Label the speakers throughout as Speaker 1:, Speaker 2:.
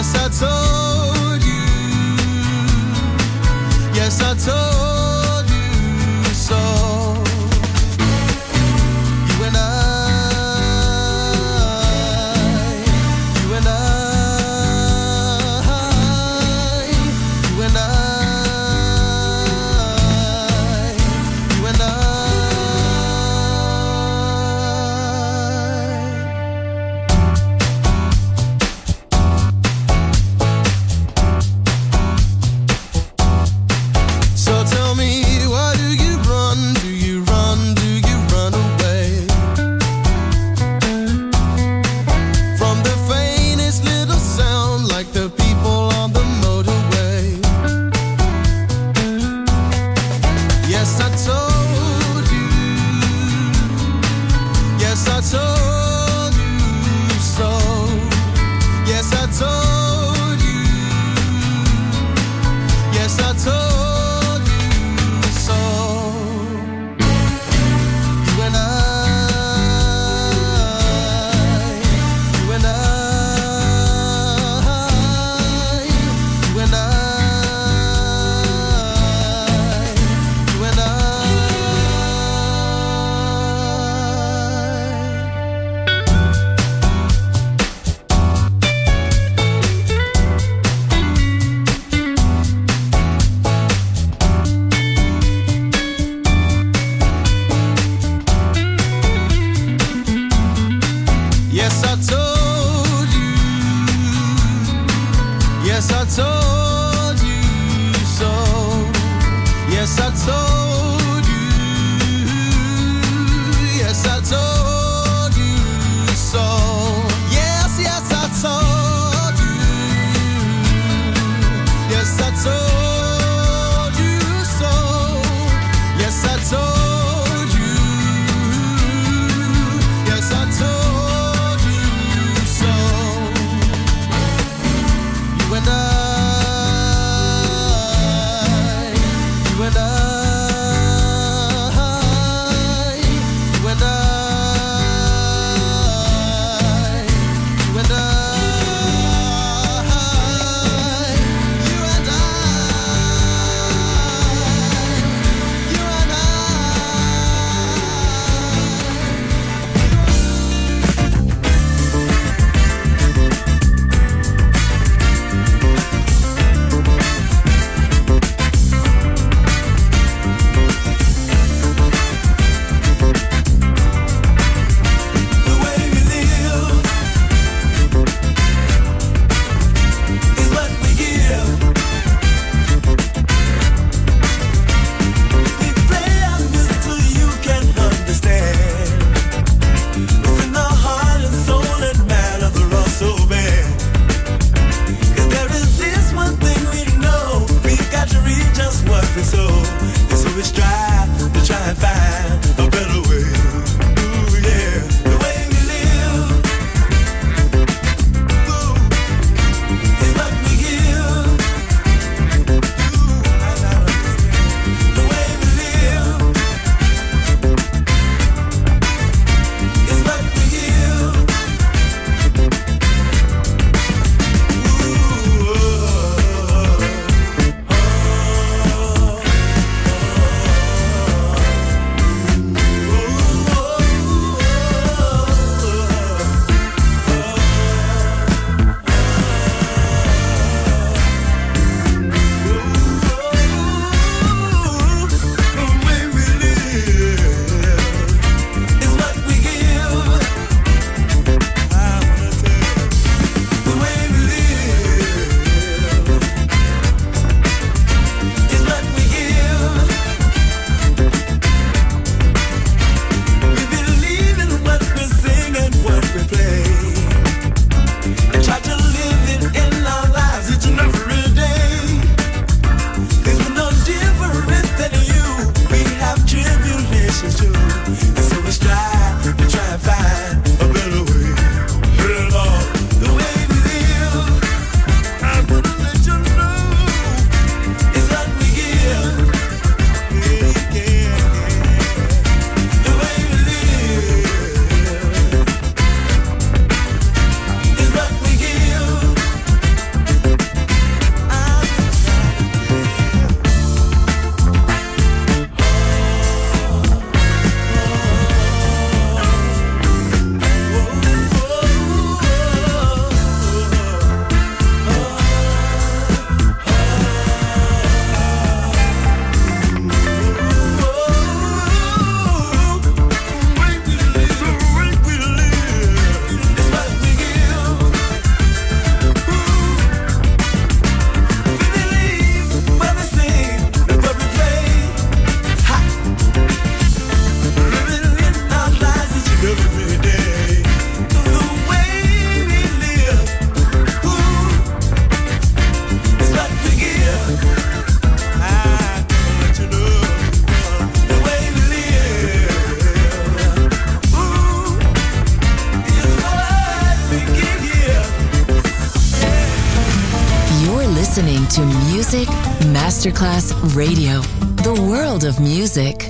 Speaker 1: Yes,
Speaker 2: that's so yes, I told of music.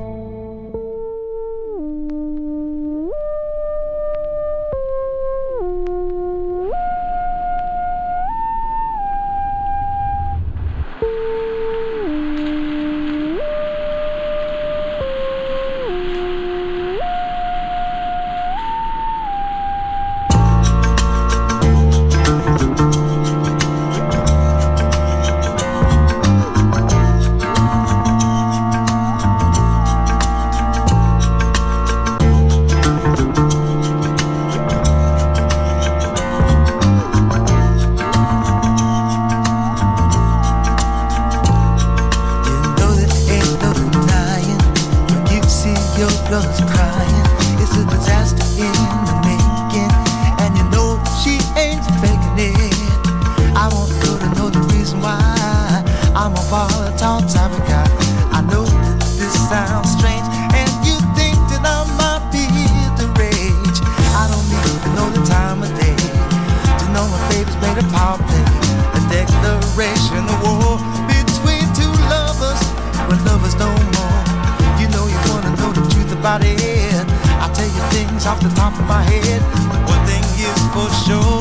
Speaker 3: about it. I tell
Speaker 2: you things off
Speaker 4: the top of my head. One thing is for sure.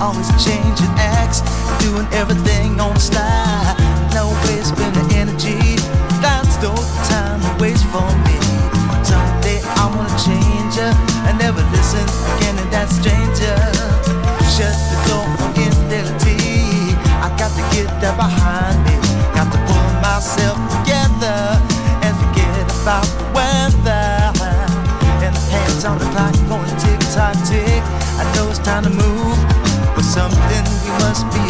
Speaker 4: always
Speaker 5: changing acts, doing everything on the sly. No wasting the energy, that's no time to waste for me. Someday I wanna change ya, and never listen again to that stranger. Shut the door on infidelity, I got
Speaker 6: to get that behind me. Got to pull myself together and forget about the weather. And the hands on the clock going tick tock tick. I know
Speaker 5: it's time to move must be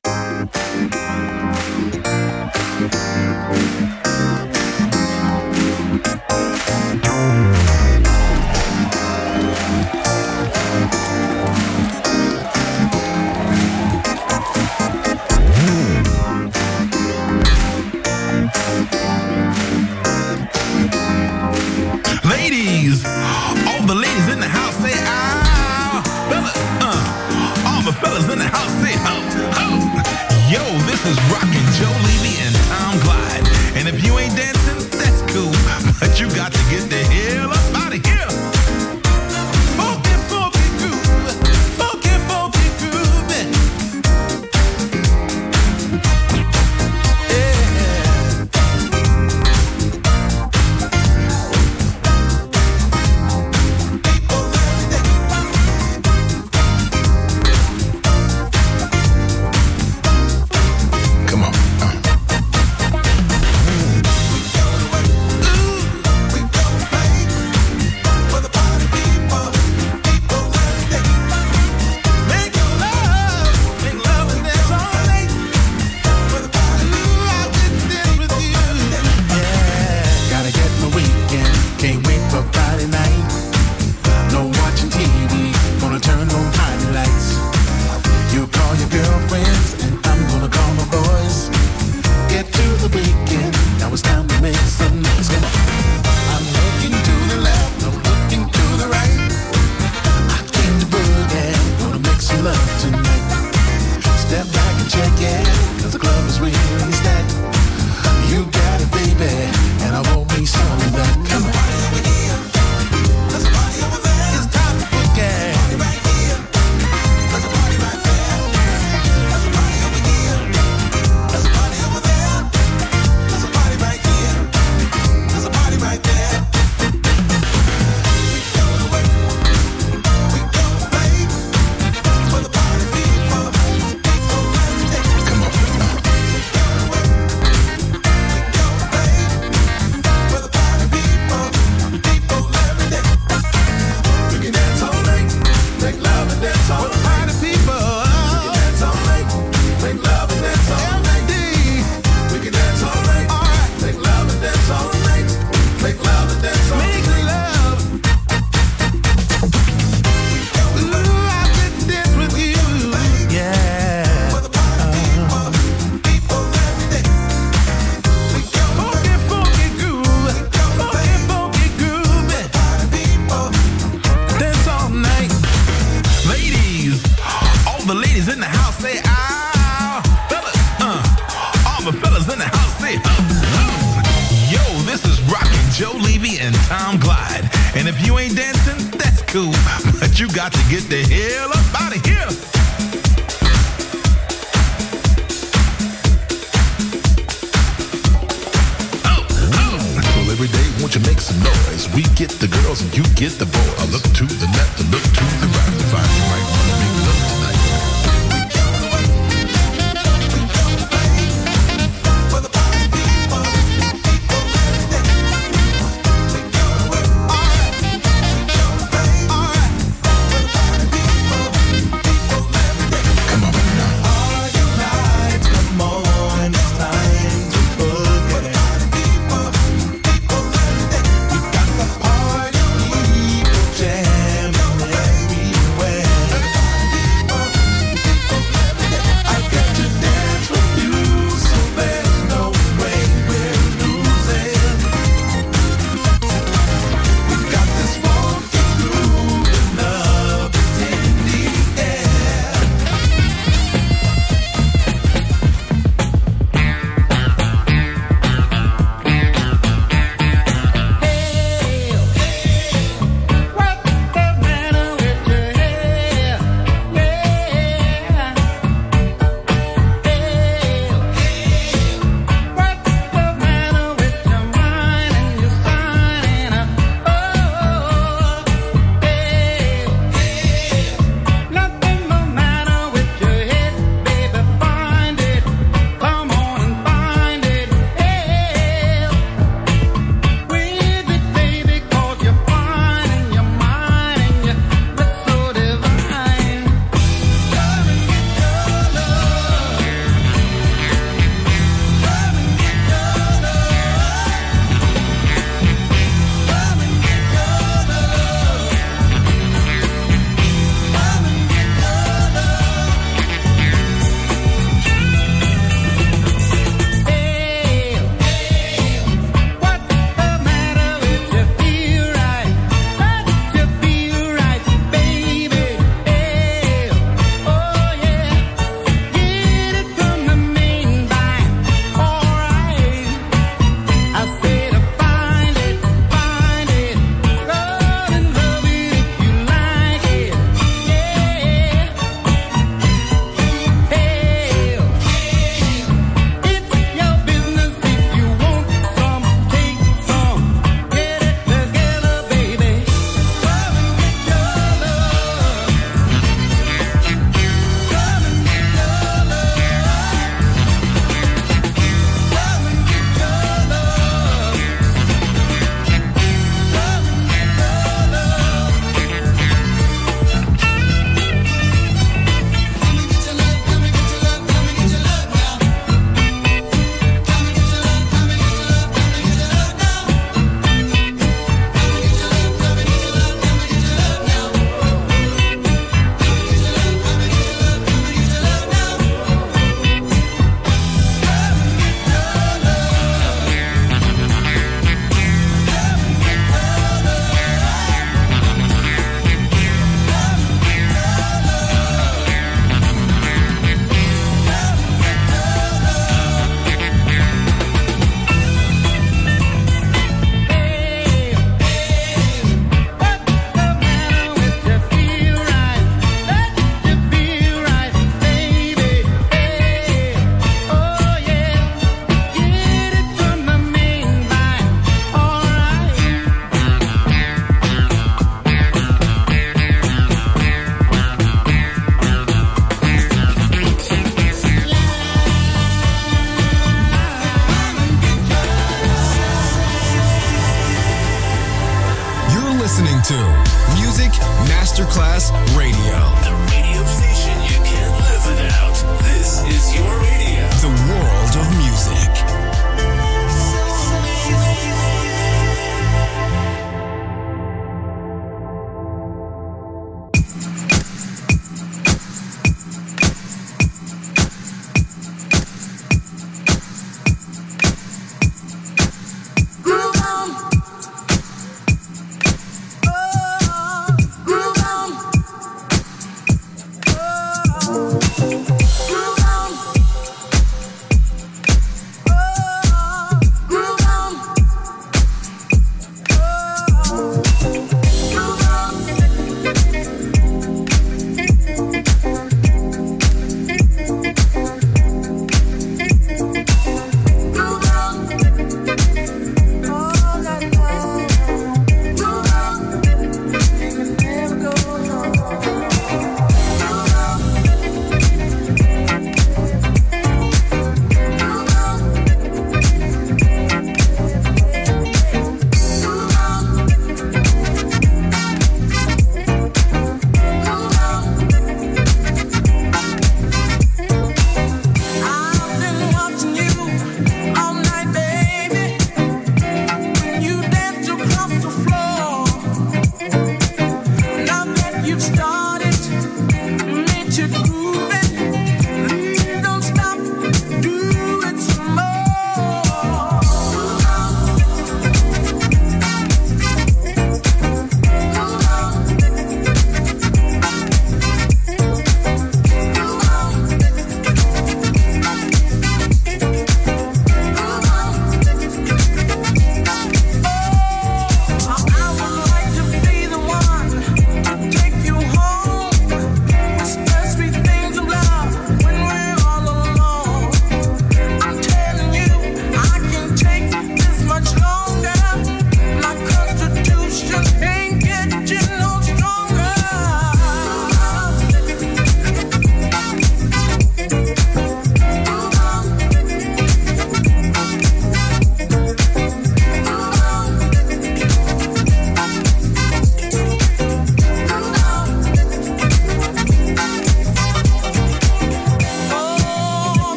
Speaker 5: And if you ain't dancing, that's cool. But you got to get the hell up out of here. every day, won't you make some noise? We get the girls and you get the boys. I look to the left and look to the right,
Speaker 7: to find
Speaker 8: the right